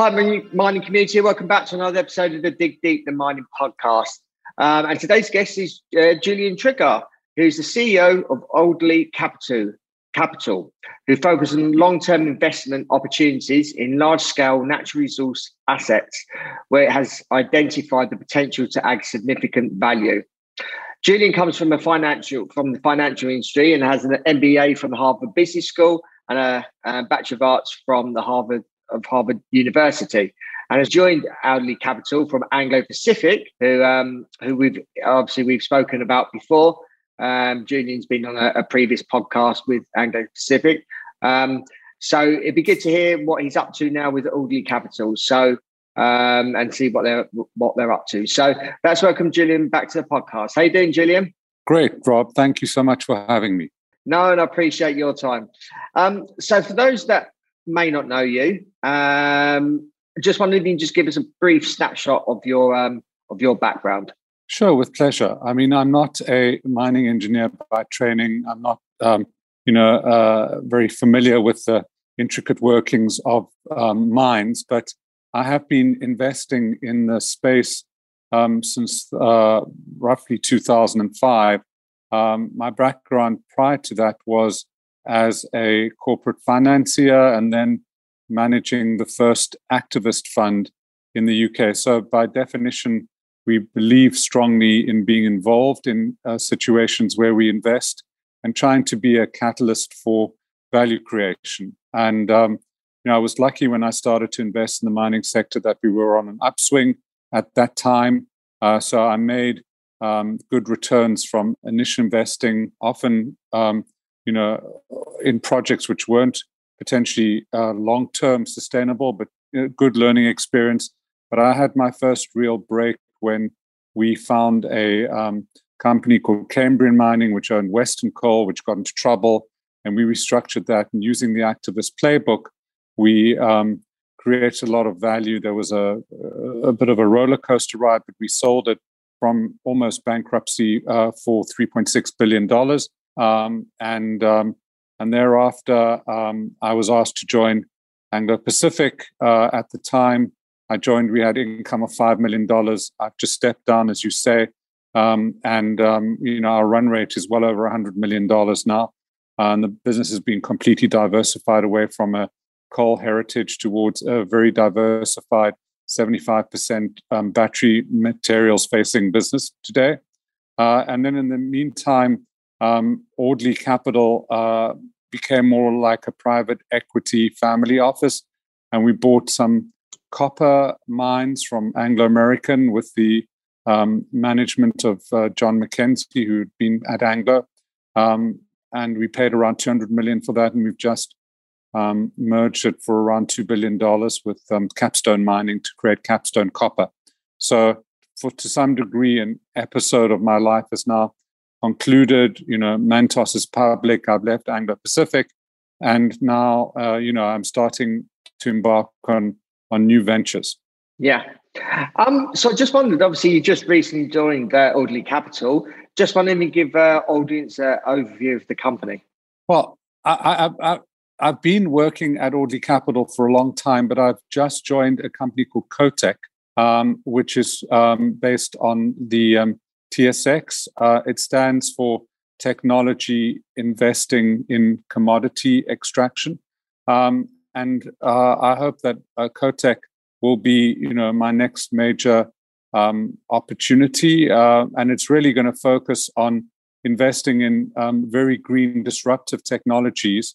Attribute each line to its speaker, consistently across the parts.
Speaker 1: Hi, mining community. Welcome back to another episode of the Dig Deep, the mining podcast. Um, and today's guest is uh, Julian Treger, who's the CEO of Audley Capital, Capital, who focuses on long-term investment opportunities in large-scale natural resource assets, where it has identified the potential to add significant value. Julian comes from a financial from the financial industry and has an MBA from Harvard Business School and a, a Bachelor of Arts from the Harvard of Harvard University and has joined Audley Capital from Anglo Pacific, who um, who we've obviously we've spoken about before. Um, Julian's been on a, a, previous podcast with Anglo Pacific, um, so it'd be good to hear what he's up to now with Audley Capital. So um, and see what they're what they're up to. So let's welcome Julian back to the podcast. How you doing, Julian?
Speaker 2: Great, Rob. Thank you so much for having me.
Speaker 1: No, and I appreciate your time. Um, so for those that may not know you. Um, just wondering if you can just give us a brief snapshot of your um, of your background.
Speaker 2: Sure, with pleasure. I mean, I'm not a mining engineer by training. I'm not, um, you know, uh, very familiar with the intricate workings of um, mines, but I have been investing in the space um, since uh, roughly 2005. Um, my background prior to that was as a corporate financier and then managing the first activist fund in the UK. So, by definition, we believe strongly in being involved in uh, situations where we invest and trying to be a catalyst for value creation. And um, you know, I was lucky when I started to invest in the mining sector that we were on an upswing at that time. Uh, so I made um, good returns from initial investing, often um, you know, in projects which weren't potentially uh, long term sustainable, but you know, good learning experience. But I had my first real break when we found a um, company called Cambrian Mining, which owned Western Coal, which got into trouble. And we restructured that. And using the activist playbook, we um, created a lot of value. There was a, a bit of a roller coaster ride, but we sold it from almost bankruptcy uh, for $3.6 billion. Um, and um, and thereafter, um, I was asked to join Anglo Pacific. Uh, at the time I joined, we had income of five million dollars. I've just stepped down, as you say, um, and you know our run rate is well over hundred million dollars now. Uh, and the business has been completely diversified away from a coal heritage towards a very diversified 75% um, battery materials facing business today. Uh, and then in the meantime, um, Audley Capital uh, became more like a private equity family office, and we bought some copper mines from Anglo American with the um, management of uh, John McKenzie, who'd been at Anglo, um, and we paid around 200 million for that, and we've just um, merged it for around two billion dollars with um, Capstone Mining to create Capstone Copper. So, for to some degree, an episode of my life is now concluded. You know, Mantos is public. I've left Anglo Pacific, and now uh, you know I'm starting to embark on on new ventures.
Speaker 1: Yeah. Um, so I just wondered. Obviously, you just recently joined uh, Audley Capital. Just wanted to give uh, audience an overview of the company.
Speaker 2: Well, I, I, I, I've been working at Audley Capital for a long time, but I've just joined a company called COTEC, um, which is um, based on the um, TSX. Uh, it stands for Technology Investing in Commodity Extraction. Um, and uh, I hope that uh, COTEC will be, you know, my next major um, opportunity. Uh, and it's really going to focus on investing in um, very green, disruptive technologies,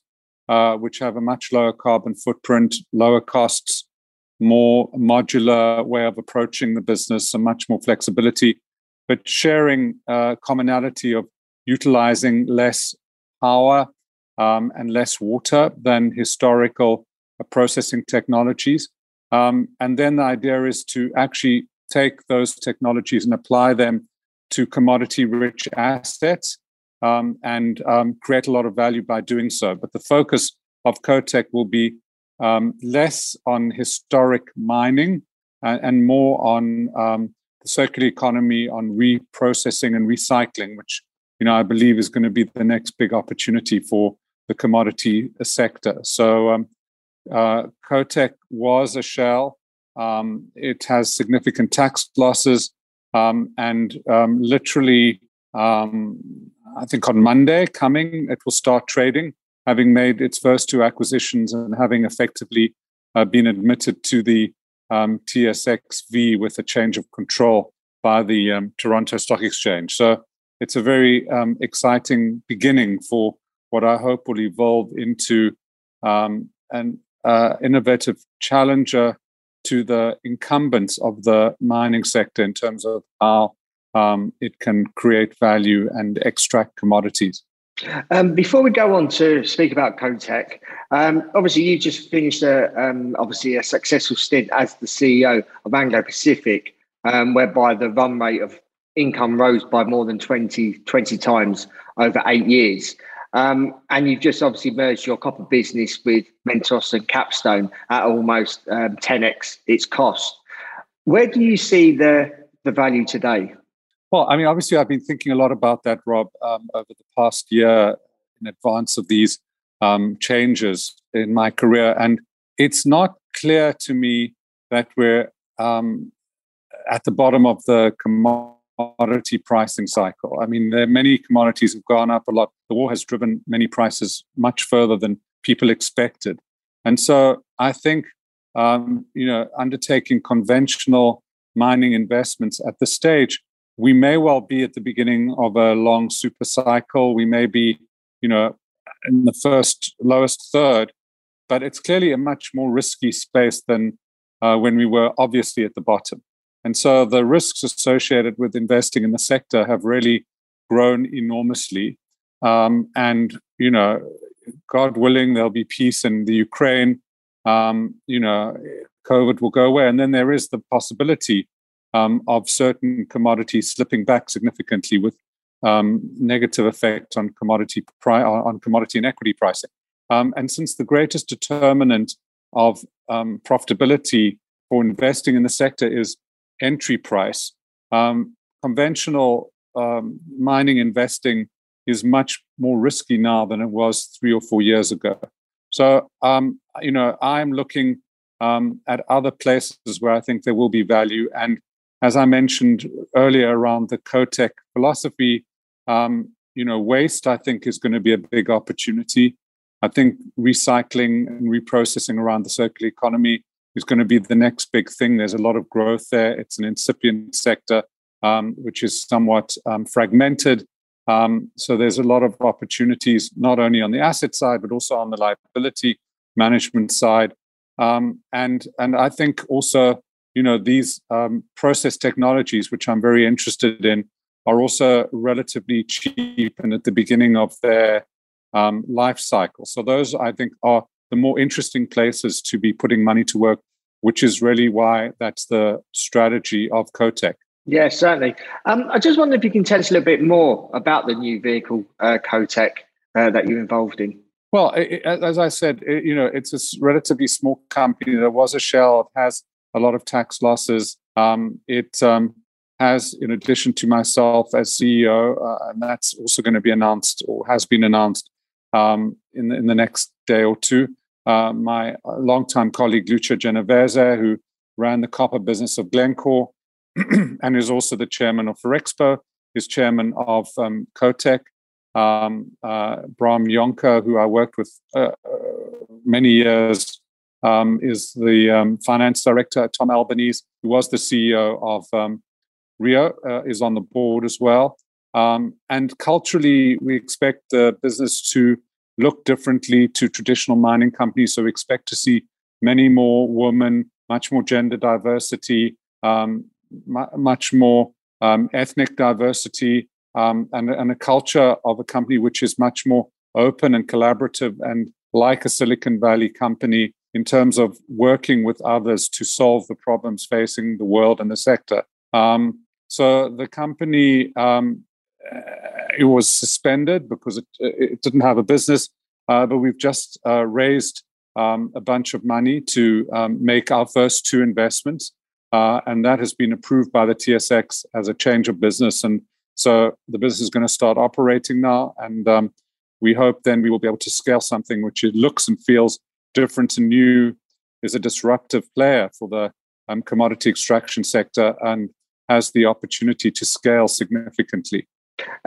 Speaker 2: uh, which have a much lower carbon footprint, lower costs, more modular way of approaching the business, and much more flexibility but sharing uh, commonality of utilizing less power um, and less water than historical uh, processing technologies. Um, and then the idea is to actually take those technologies and apply them to commodity rich assets um, and um, create a lot of value by doing so. But the focus of COTEC will be um, less on historic mining and, and more on um, the circular economy, on reprocessing and recycling, which you know I believe is going to be the next big opportunity for the commodity sector. So um, uh, COTEC was a shell. Um, it has significant tax losses, um, and um, literally, um, I think on Monday coming, it will start trading, having made its first two acquisitions and having effectively uh, been admitted to the um, TSXV with a change of control by the um, Toronto Stock Exchange. So it's a very exciting beginning for what I hope will evolve into an uh, innovative challenger to the incumbents of the mining sector in terms of how um, it can create value and extract commodities.
Speaker 1: Um, before we go on to speak about COTEC, um, obviously you just finished a um, obviously a successful stint as the CEO of Anglo Pacific, um, whereby the run rate of income rose by more than 20, 20 times over eight years. Um, and you've just obviously merged your copper business with Mantos and Capstone at almost um, 10x its cost. Where do you see the, the value today?
Speaker 2: Well, I mean, obviously, I've been thinking a lot about that, Rob, um, over the past year in advance of these um, changes in my career. And it's not clear to me that we're um, at the bottom of the commodity pricing cycle. I mean, there are many commodities have gone up a lot. The war has driven many prices much further than people expected. And so I think, um, you know, undertaking conventional mining investments at this stage, we may well be at the beginning of a long super cycle. We may be, you know, in the first lowest third, but it's clearly a much more risky space than uh, when we were obviously at the bottom. And so the risks associated with investing in the sector have really grown enormously. Um, and, you know, God willing, there'll be peace in the Ukraine. Um, you know, COVID will go away. And then there is the possibility um, of certain commodities slipping back significantly with um, negative effect on commodity pri- on commodity and equity pricing. Um, and since the greatest determinant of um, profitability for investing in the sector is entry price. Um, conventional um, mining investing is much more risky now than it was three or four years ago. So, you know, I'm looking at other places where I think there will be value. And as I mentioned earlier around the COTEC philosophy, um, you know, waste, I think, is going to be a big opportunity. I think recycling and reprocessing around the circular economy is going to be the next big thing. There's a lot of growth there. It's an incipient sector, um, which is somewhat um, fragmented. Um, so there's a lot of opportunities, not only on the asset side, but also on the liability management side. Um, and and I think also, you know, these um, process technologies, which I'm very interested in, are also relatively cheap and at the beginning of their um, life cycle. So those I think are the more interesting places to be putting money to work, which is really why that's the strategy of COTEC.
Speaker 1: Yeah, certainly. Um, I just wonder if you can tell us a little bit more about the new vehicle, uh, COTEC, uh, that you're involved in.
Speaker 2: Well, it, as I said, it, you know, it's a relatively small company. There was a shell. It has a lot of tax losses. Um, it um, has, in addition to myself as CEO, uh, and that's also going to be announced or has been announced um, in, the, in the next day or two. Uh, my longtime colleague Lucio Genovese, who ran the copper business of Glencore and is also the chairman of Ferrexpo, is chairman of um, COTEC. Um, uh, Bram Jonker, who I worked with uh, many years, um, is the um, finance director Tom Albanese, who was the CEO of um, Rio, uh, is on the board as well. Um, and culturally, we expect the business to look differently to traditional mining companies. So we expect to see many more women, much more gender diversity, um, much more um, ethnic diversity, and, and a culture of a company which is much more open and collaborative and like a Silicon Valley company in terms of working with others to solve the problems facing the world and the sector. Um, so the company um, uh, it was suspended because it, it didn't have a business, uh, but we've just uh, raised um, a bunch of money to um, make our first two investments, uh, and that has been approved by the TSX as a change of business, and so the business is going to start operating now, and um, we hope then we will be able to scale something which it looks and feels different and new, is a disruptive player for the um, commodity extraction sector, and has the opportunity to scale significantly.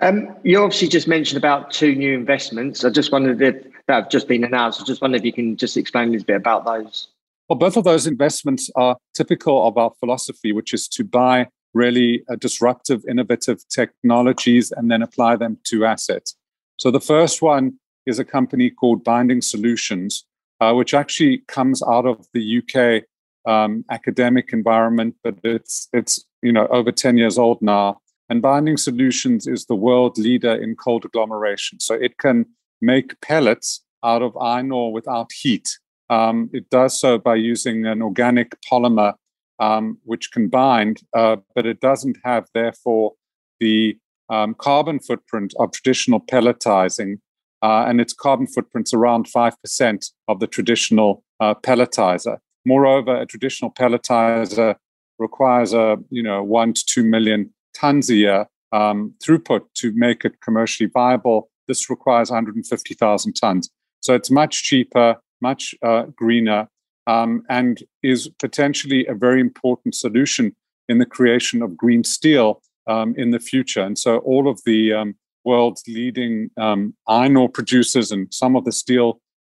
Speaker 1: Um, you obviously just mentioned about two new investments. I just wondered if that have just been announced. I just wondered if you can just explain a little bit about those.
Speaker 2: Well, both of those investments are typical of our philosophy, which is to buy really uh, disruptive, innovative technologies and then apply them to assets. So the first one is a company called Binding Solutions, uh, which actually comes out of the UK um, academic environment, but it's it's you know over ten years old now. And Binding Solutions is the world leader in cold agglomeration. So it can make pellets out of iron ore without heat. Um, it does so by using an organic polymer um, which can bind, uh, but it doesn't have, therefore, the um, carbon footprint of traditional pelletizing. Uh, and its carbon footprint's around 5% of the traditional uh, pelletizer. Moreover, a traditional pelletizer requires a you know one to two million tons a year um, throughput to make it commercially viable. This requires 150,000 tons. So it's much cheaper, much uh, greener, um, and is potentially a very important solution in the creation of green steel um, in the future. And so all of the um, world's leading um, iron ore producers and some of the steel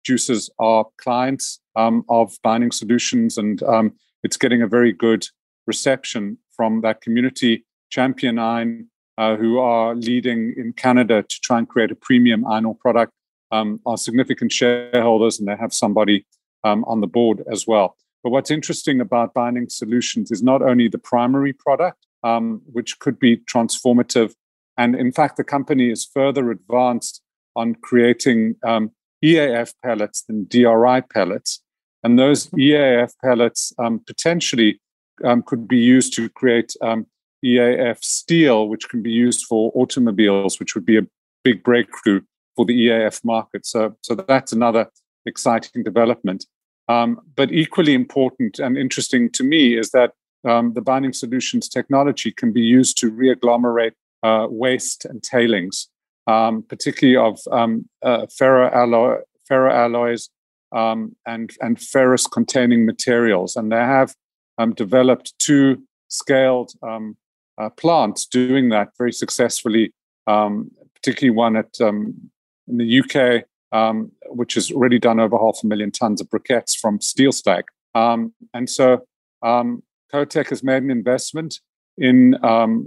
Speaker 2: producers are clients um, of Binding Solutions, and um, it's getting a very good reception from that community. Champion Iron, uh, who are leading in Canada to try and create a premium iron ore product, um, are significant shareholders, and they have somebody um, on the board as well. But what's interesting about Binding Solutions is not only the primary product, um, which could be transformative, and in fact, the company is further advanced on creating um, EAF pellets than DRI pellets. And those EAF pellets um, potentially um, could be used to create um, EAF steel, which can be used for automobiles, which would be a big breakthrough for the EAF market. So, so that's another exciting development. Um, but equally important and interesting to me is that um, the binding solutions technology can be used to reagglomerate uh, waste and tailings, um, particularly of um, uh, ferroalloy, ferroalloys um, and, and ferrous containing materials. And they have um, developed two scaled um, uh, plants doing that very successfully, um, particularly one at um, in the UK, um, which has already done over half a million tons of briquettes from steel stack. and so COTEC has made an investment in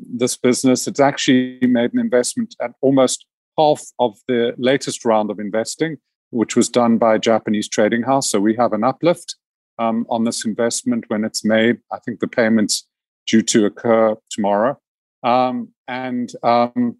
Speaker 2: this business. It's actually made an investment at almost half of the latest round of investing which was done by a Japanese trading house. So we have an uplift um, on this investment when it's made. I think the payment's due to occur tomorrow. Um, and um,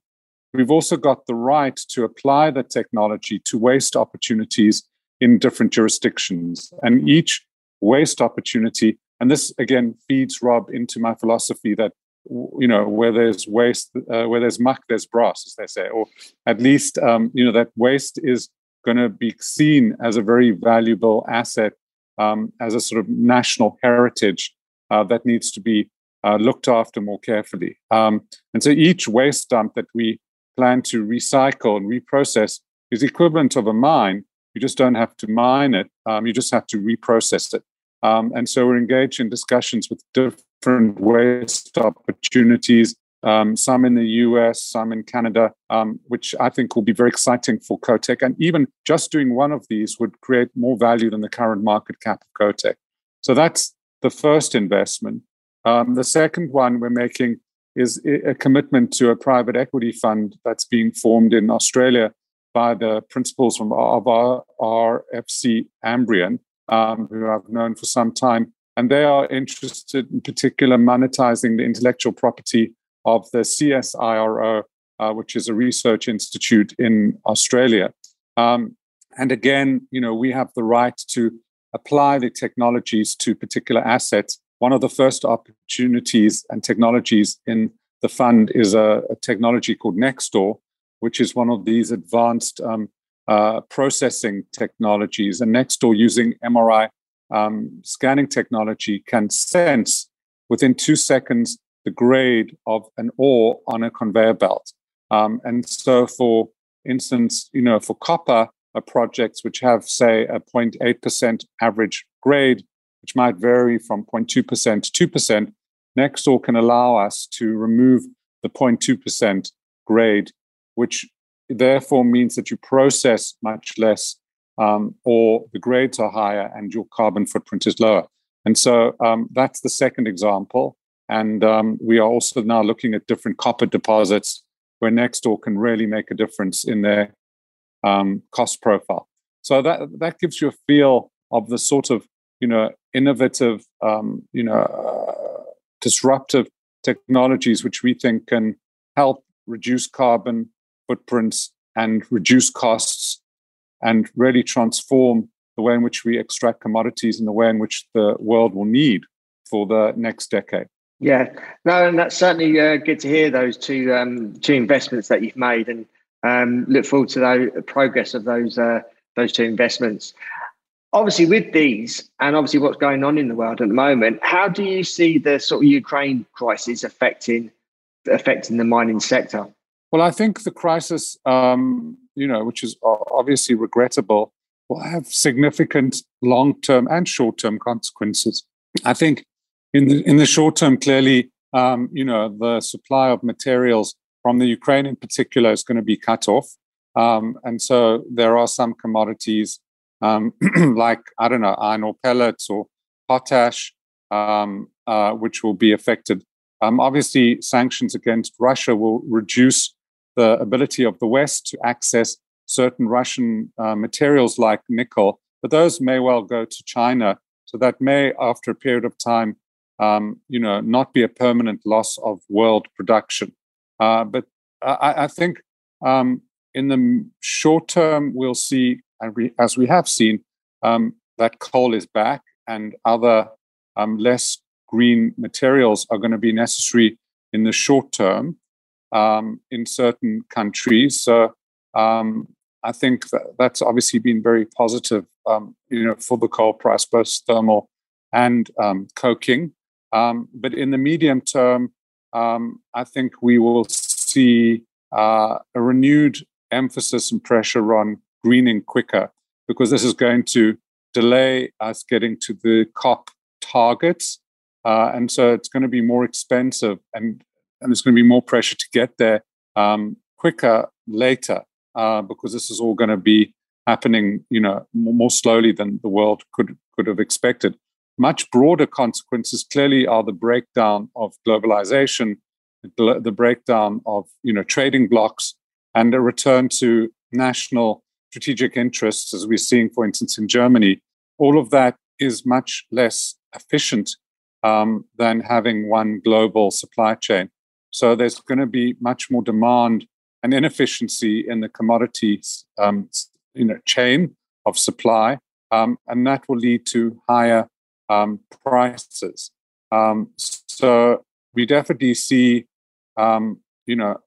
Speaker 2: we've also got the right to apply the technology to waste opportunities in different jurisdictions. And each waste opportunity, and this again feeds Rob into my philosophy that you know where there's waste uh, where there's muck there's brass as they say or at least um, you know that waste is going to be seen as a very valuable asset, um, as a sort of national heritage uh, that needs to be uh, looked after more carefully. Um, and so each waste dump that we plan to recycle and reprocess is equivalent of a mine. You just don't have to mine it, um, you just have to reprocess it. Um, and so we're engaged in discussions with different waste opportunities um, some in the US, some in Canada, um, which I think will be very exciting for COTEC. And even just doing one of these would create more value than the current market cap of COTEC. So that's the first investment. Um, the second one we're making is a commitment to a private equity fund that's being formed in Australia by the principals from, of our RFC Ambrian, um, who I've known for some time. And they are interested in particular monetizing the intellectual property of the CSIRO, uh, which is a research institute in Australia. Um, and again, you know, we have the right to apply the technologies to particular assets. One of the first opportunities and technologies in the fund is a, a technology called NextOre, which is one of these advanced um, uh, processing technologies. And NextOre using MRI um, scanning technology, can sense within two seconds the grade of an ore on a conveyor belt. Um, and so, for instance, you know, for copper uh, projects which have, say, a 0.8% average grade, which might vary from 0.2% to 2%, NextOre can allow us to remove the 0.2% grade, which therefore means that you process much less um, or the grades are higher and your carbon footprint is lower. And so um, that's the second example. And um, we are also now looking at different copper deposits where NextOre can really make a difference in their um, cost profile. So that that gives you a feel of the sort of you know innovative, um, you know, uh, disruptive technologies which we think can help reduce carbon footprints and reduce costs and really transform the way in which we extract commodities and the way in which the world will need for the next decade.
Speaker 1: Yeah, no, and that's certainly uh, good to hear those two um, two investments that you've made, and um, look forward to the progress of those uh, those two investments. Obviously, with these, and obviously what's going on in the world at the moment, how do you see the sort of Ukraine crisis affecting affecting the mining sector?
Speaker 2: Well, I think the crisis, um, you know, which is obviously regrettable, will have significant long term and short term consequences. I think in the in the short term, clearly, um, you know, the supply of materials from the Ukraine in particular is going to be cut off, um, and so there are some commodities um, like I don't know iron ore pellets or potash, um, uh, which will be affected. Um, obviously, sanctions against Russia will reduce the ability of the West to access certain Russian uh, materials like nickel, but those may well go to China. So that may, after a period of time, um, you know, not be a permanent loss of world production. Uh, but I, I think um, in the short term, we'll see, as we have seen, um, that coal is back and other um, less green materials are going to be necessary in the short term um, in certain countries. So um, I think that that's obviously been very positive, um, you know, for the coal price, both thermal and coking. Um, but in the medium term, um, I think we will see uh, a renewed emphasis and pressure on greening quicker because this is going to delay us getting to the COP targets. Uh, and so it's going to be more expensive and, and there's going to be more pressure to get there um, quicker later uh, because this is all going to be happening, you know, more slowly than the world could could have expected. Much broader consequences clearly are the breakdown of globalization, the breakdown of you know trading blocks, and a return to national strategic interests, as we're seeing, for instance, in Germany. All of that is much less efficient um, than having one global supply chain. So there's going to be much more demand and inefficiency in the commodities um, you know, chain of supply, um, and that will lead to higher um, prices. Um, so we definitely see, um, you know,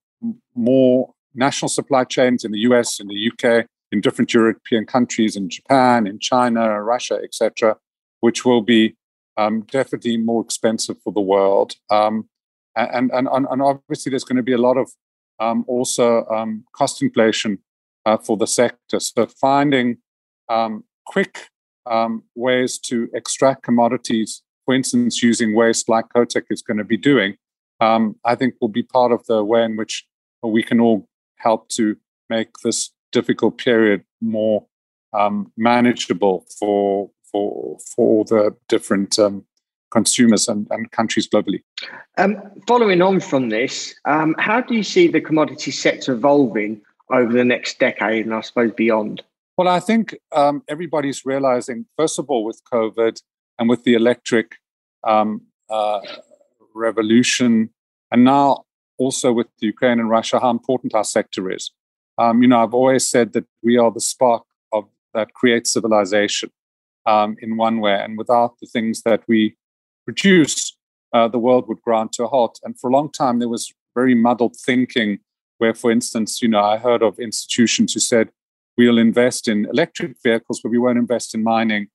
Speaker 2: more national supply chains in the US, in the UK, in different European countries, in Japan, in China, Russia, etc., which will be um, definitely more expensive for the world. Um, and, and, and obviously, there's going to be a lot of um, also um, cost inflation uh, for the sector. So finding um, quick um, ways to extract commodities, for instance, using waste like COTEC is going to be doing, um, I think will be part of the way in which we can all help to make this difficult period more um, manageable for for for the different um, consumers and, and countries globally.
Speaker 1: Um, following on from this, um, how do you see the commodity sector evolving over the next decade and I suppose beyond?
Speaker 2: Well, I think um, everybody's realizing, first of all, with COVID and with the electric um, uh, revolution, and now also with Ukraine and Russia, how important our sector is. Um, you know, I've always said that we are the spark of that creates civilization. um, in one way. And without the things that we produce, uh, the world would grind to a halt. And for a long time, there was very muddled thinking where, for instance, you know, I heard of institutions who said, we'll invest in electric vehicles, but we won't invest in mining.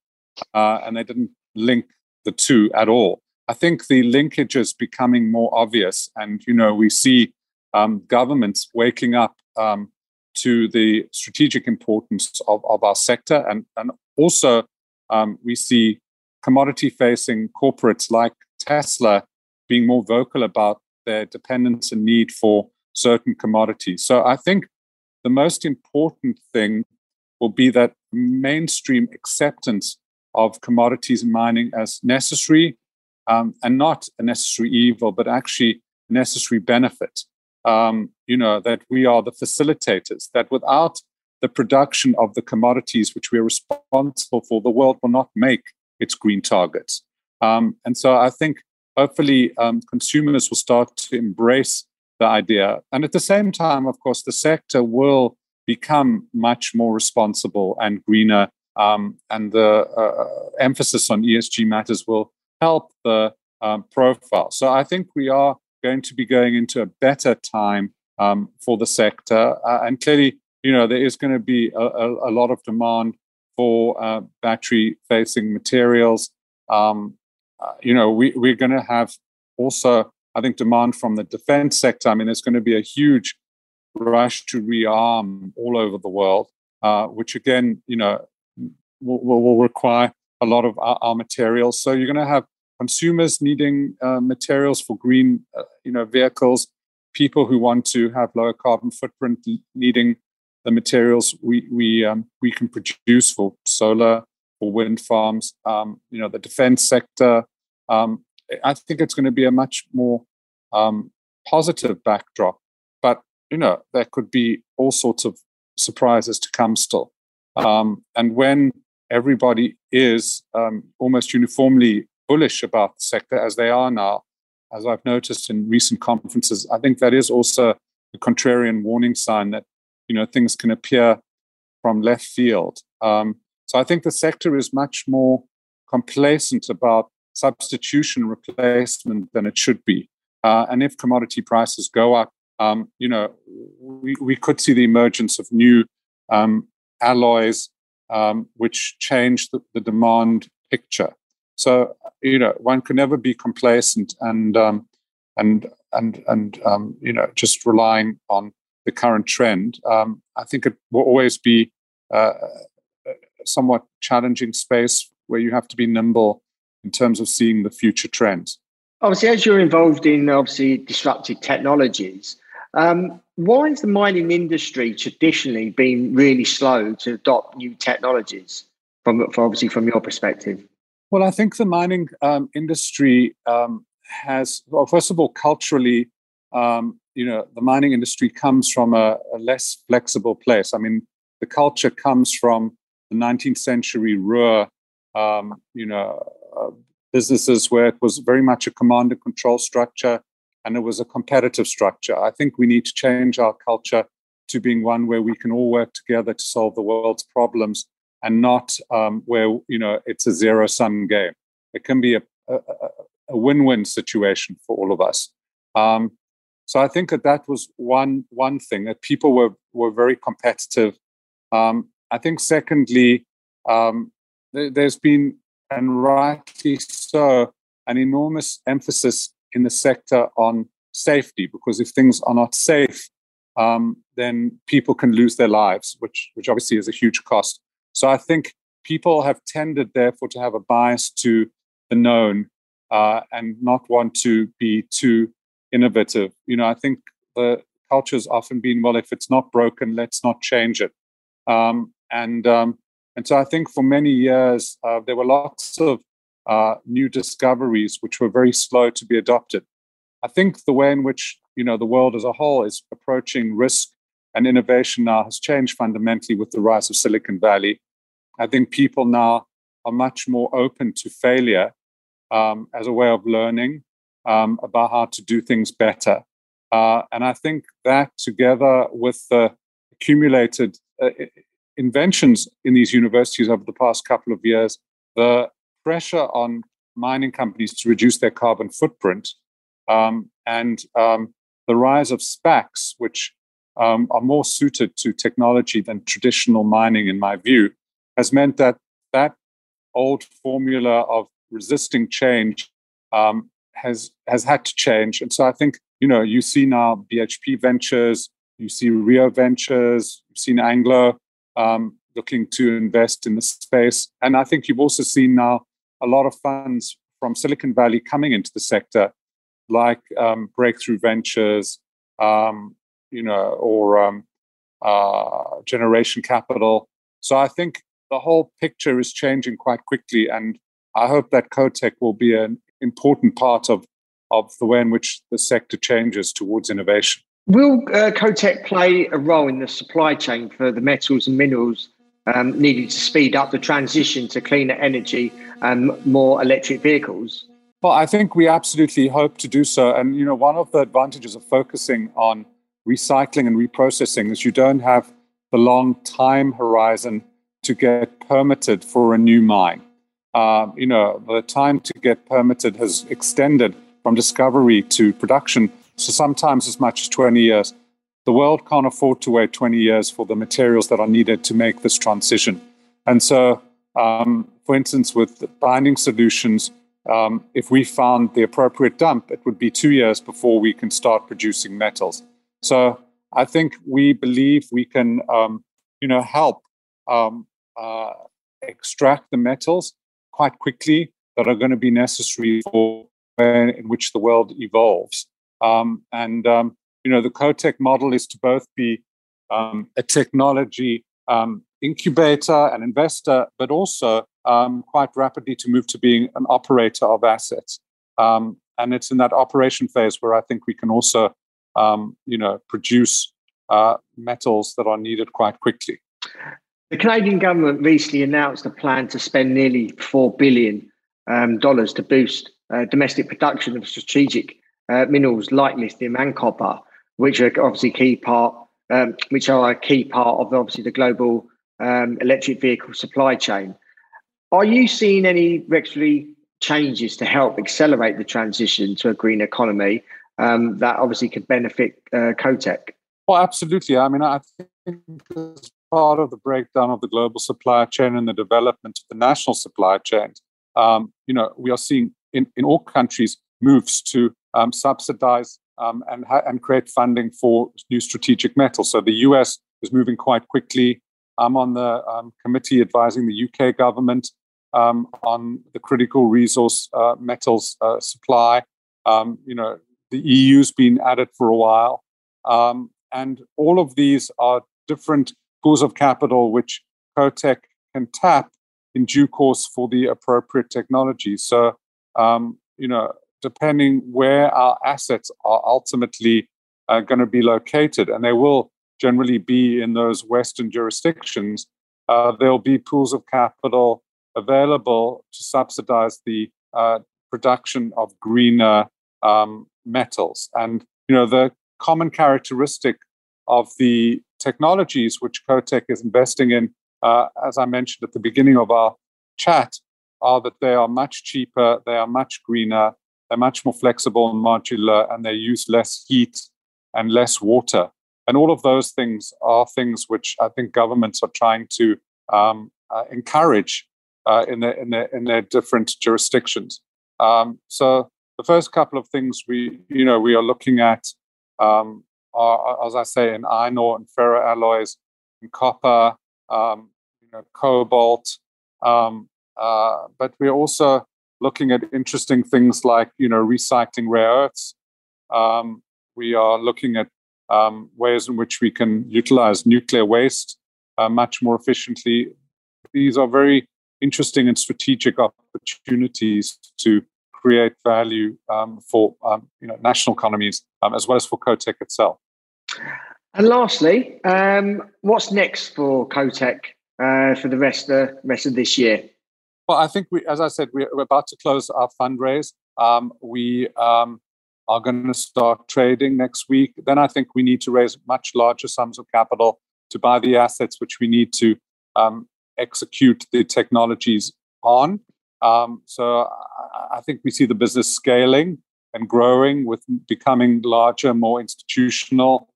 Speaker 2: Uh, and they didn't link the two at all. I think the linkage is becoming more obvious. And, you know, we see um, governments waking up um, to the strategic importance of, of our sector. And, and also, um, we see commodity facing corporates like Tesla being more vocal about their dependence and need for certain commodities. So I think the most important thing will be that mainstream acceptance of commodities and mining as necessary um, and not a necessary evil, but actually necessary benefit. Um, you know, that we are the facilitators, that without the production of the commodities which we are responsible for, the world will not make its green targets. Um, and so I think hopefully um, consumers will start to embrace the idea. And at the same time, of course, the sector will become much more responsible and greener. Um, and the uh, emphasis on ESG matters will help the um, profile. So I think we are going to be going into a better time um, for the sector. Uh, and clearly, you know, there is going to be a, a, a lot of demand for uh, battery facing materials. Um, uh, you know, we, we're going to have also I think demand from the defense sector. I mean, there's going to be a huge rush to rearm all over the world, uh, which again, you know, will, will, require a lot of our, our, materials. So you're going to have consumers needing uh, materials for green, uh, you know, vehicles. People who want to have lower carbon footprint needing the materials we we um, we can produce for solar or wind farms. Um, you know, the defense sector. Um, I think it's going to be a much more um, positive backdrop. But you know, there could be all sorts of surprises to come still. Um, and when everybody is um, almost uniformly bullish about the sector, as they are now, as I've noticed in recent conferences, I think that is also a contrarian warning sign that you know things can appear from left field. Um, so I think the sector is much more complacent about substitution replacement than it should be. Uh, and if commodity prices go up, um, you know, we, we could see the emergence of new um, alloys um, which change the, the, demand picture. So, you know, one can never be complacent and um, and and and um, you know just relying on the current trend. Um, I think it will always be uh, a somewhat challenging space where you have to be nimble in terms of seeing the future trends.
Speaker 1: Obviously, as you're involved in obviously disruptive technologies, um, why has the mining industry traditionally been really slow to adopt new technologies? From, from obviously from your perspective.
Speaker 2: Well, I think the mining um, industry um, has, well, first of all, culturally, um, you know, the mining industry comes from a, a, less flexible place. I mean, the culture comes from the 19th century Ruhr, um, you know, uh, businesses where it was very much a command and control structure and it was a competitive structure. I think we need to change our culture to being one where we can all work together to solve the world's problems and not um, where you know it's a zero sum game. It can be a, a, a win win situation for all of us. Um, so I think that that was one one thing that people were were very competitive. Um, I think secondly, um, th- there's been and rightly so, an enormous emphasis in the sector on safety, because if things are not safe, um, then people can lose their lives, which, which obviously is a huge cost. So I think people have tended, therefore, to have a bias to the known uh, and not want to be too innovative. You know, I think the culture has often been, well, if it's not broken, let's not change it. Um, and um, and so I think for many years, uh, there were lots of uh, new discoveries which were very slow to be adopted. I think the way in which you know the world as a whole is approaching risk and innovation now has changed fundamentally with the rise of Silicon Valley. I think people now are much more open to failure um, as a way of learning um, about how to do things better. Uh, and I think that together with the accumulated uh, inventions in these universities over the past couple of years the pressure on mining companies to reduce their carbon footprint um, and um, the rise of SPACs, which um, are more suited to technology than traditional mining, in my view, has meant that that old formula of resisting change um, has has had to change. And so I think you know you see now BHP Ventures, you see Rio Ventures, you've seen Anglo um, looking to invest in the space, and I think you've also seen now a lot of funds from Silicon Valley coming into the sector, like um, Breakthrough Ventures, um, you know, or um, uh, Generation Capital. So I think the whole picture is changing quite quickly, and I hope that COTEC will be an important part of of the way in which the sector changes towards innovation.
Speaker 1: Will uh, COTEC play a role in the supply chain for the metals and minerals um, needed to speed up the transition to cleaner energy and more electric vehicles?
Speaker 2: Well, I think we absolutely hope to do so. And, you know, one of the advantages of focusing on recycling and reprocessing is you don't have the long time horizon to get permitted for a new mine. Uh, you know, the time to get permitted has extended from discovery to production, so sometimes as much as 20 years. The world can't afford to wait 20 years for the materials that are needed to make this transition. And so, um, for instance, with binding solutions, um, if we found the appropriate dump, it would be two years before we can start producing metals. So I think we believe we can, um, you know, help um, uh, extract the metals quite quickly that are going to be necessary for in which the world evolves. Um, and um, you know, the COTEC model is to both be um, a technology um, incubator and investor, but also um, quite rapidly to move to being an operator of assets. Um, and it's in that operation phase where I think we can also, you know, produce uh, metals that are needed quite quickly.
Speaker 1: The Canadian government recently announced a plan to spend nearly four billion um, to boost uh, domestic production of strategic uh, minerals like lithium and copper which are obviously key part, um, which are a key part of obviously the global um, electric vehicle supply chain. Are you seeing any regulatory changes to help accelerate the transition to a green economy um, that obviously could benefit uh, COTEC?
Speaker 2: Well, absolutely. I mean, I think part of the breakdown of the global supply chain and the development of the national supply chains, um, you know, we are seeing in, in all countries moves to um, subsidize um, and, ha- and create funding for new strategic metals. So the US is moving quite quickly. I'm on the um, committee advising the UK government um, on the critical resource uh, metals uh, supply. Um, you know, the EU's been at it for a while. And all of these are different pools of capital which COTEC can tap in due course for the appropriate technology. So, um, you know, depending where our assets are ultimately uh, going to be located, and they will generally be in those Western jurisdictions, uh, there'll be pools of capital available to subsidize the uh, production of greener um, metals. And you know the common characteristic of the technologies which COTEC is investing in, uh, as I mentioned at the beginning of our chat, are that they are much cheaper, they are much greener, they're much more flexible and modular, and they use less heat and less water. And all of those things are things which I think governments are trying to um, uh, encourage uh, in, their, in, their, in their different jurisdictions. Um, so the first couple of things we you know we are looking at um, are, as I say, in iron ore and ferroalloys, in copper, um, you know, cobalt, um, uh, but we're also looking at interesting things like you know recycling rare earths. Um, we are looking at um, ways in which we can utilize nuclear waste uh, much more efficiently. These are very interesting and strategic opportunities to create value um, for um, you know national economies um, as well as for COTEC itself.
Speaker 1: And lastly, um, what's next for COTEC uh, for the rest of rest of this year?
Speaker 2: Well, I think we, as I said, we're about to close our fundraise. Um, we um, are going to start trading next week. Then I think we need to raise much larger sums of capital to buy the assets which we need to um, execute the technologies on. Um, so I think we see the business scaling and growing with becoming larger, more institutional.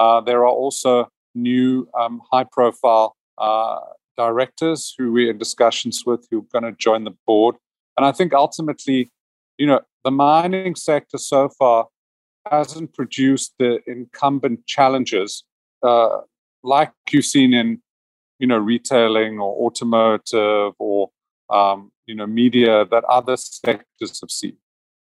Speaker 2: Uh, there are also new um, high profile uh, directors who we're in discussions with who are going to join the board. And I think ultimately, you know, the mining sector so far hasn't produced the incumbent challenges uh, like you've seen in, you know, retailing or automotive or um, you know media that other sectors have seen.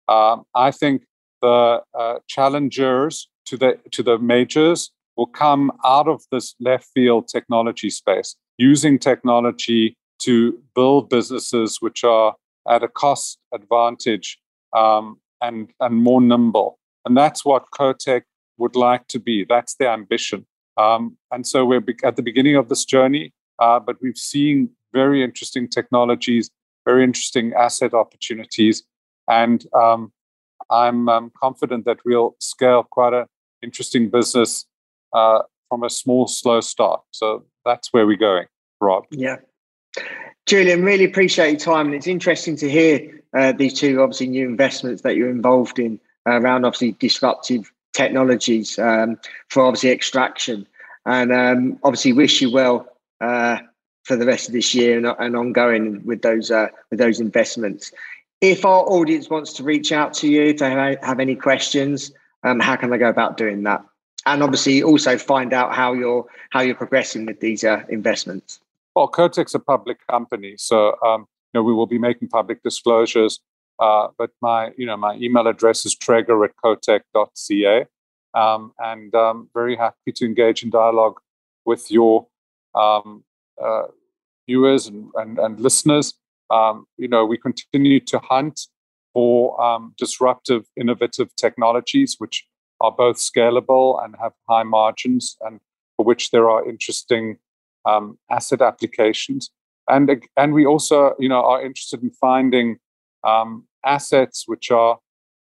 Speaker 2: Um, I think the uh, challengers to the to the majors will come out of this left field technology space, using technology to build businesses which are at a cost advantage um, and and more nimble. And that's what COTEC would like to be. That's the ambition. Um, and so we're at the beginning of this journey, uh, but we've seen very interesting technologies, very interesting asset opportunities, and um, I'm um, confident that we'll scale quite an interesting business uh, from a small, slow start. So that's where we're going, Rob.
Speaker 1: Yeah. Julian, really appreciate your time. And it's interesting to hear uh, these two, obviously, new investments that you're involved in around, obviously, disruptive technologies um, for obviously extraction. And um, obviously, wish you well uh, for the rest of this year and, and ongoing with those uh, with those investments. If our audience wants to reach out to you, if they have any questions, um, how can they go about doing that? And obviously, also find out how you're how you're progressing with these uh, investments.
Speaker 2: Well, COTEC's a public company, so um, you know we will be making public disclosures. Uh, but my you know my email address is treger at cotec.ca, um, and um, very happy to engage in dialogue with your um, uh, viewers and, and, and listeners. Um, you know, we continue to hunt for um, disruptive, innovative technologies which are both scalable and have high margins, and for which there are interesting um, asset applications. And and we also, you know, are interested in finding um, assets which are,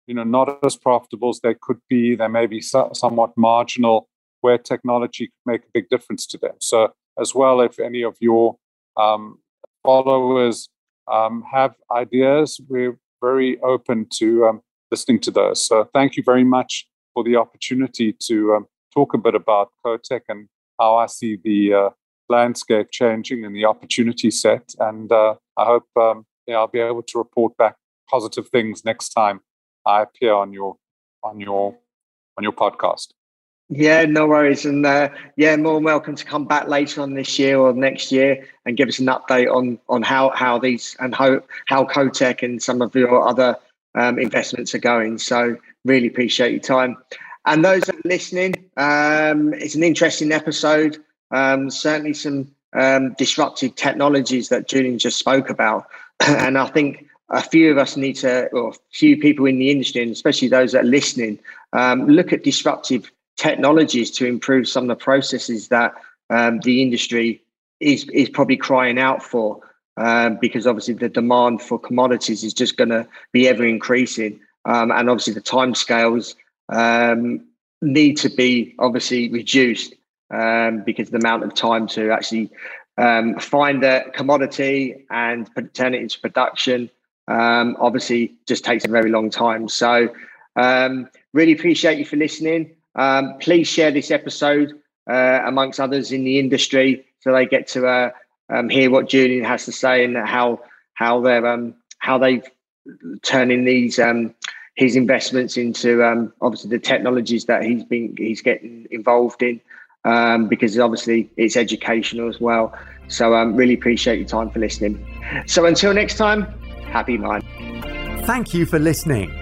Speaker 2: you know, not as profitable as they could be. They may be so, somewhat marginal, where technology could make a big difference to them. So as well, if any of your um, followers um, have ideas, we're very open to um, listening to those. So thank you very much for the opportunity to um, talk a bit about COTEC and how I see the uh, landscape changing and the opportunity set. And uh, I hope um, yeah, I'll be able to report back positive things next time I appear on your on your on your podcast.
Speaker 1: Yeah, no worries. And uh, yeah, more than welcome to come back later on this year or next year and give us an update on on how how these and how how COTEC and some of your other um, investments are going. So really appreciate your time. And those that are listening, um, it's an interesting episode. Um, certainly some um, disruptive technologies that Julian just spoke about. and I think a few of us need to, or a few people in the industry, and especially those that are listening, um, look at disruptive technologies to improve some of the processes that um, the industry is is probably crying out for. Um, because obviously the demand for commodities is just going to be ever increasing, um, and obviously the timescales um, need to be obviously reduced um, because the amount of time to actually um, find a commodity and turn it into production obviously just takes a very long time. So really appreciate you for listening. Um, please share this episode uh, amongst others in the industry so they get to uh, um, hear what Julian has to say and how how they're um, how they turning these um, his investments into um, obviously the technologies that he's been he's getting involved in um, because obviously it's educational as well. So um, really appreciate your time for listening. So until next time, happy mind.
Speaker 3: Thank you for listening.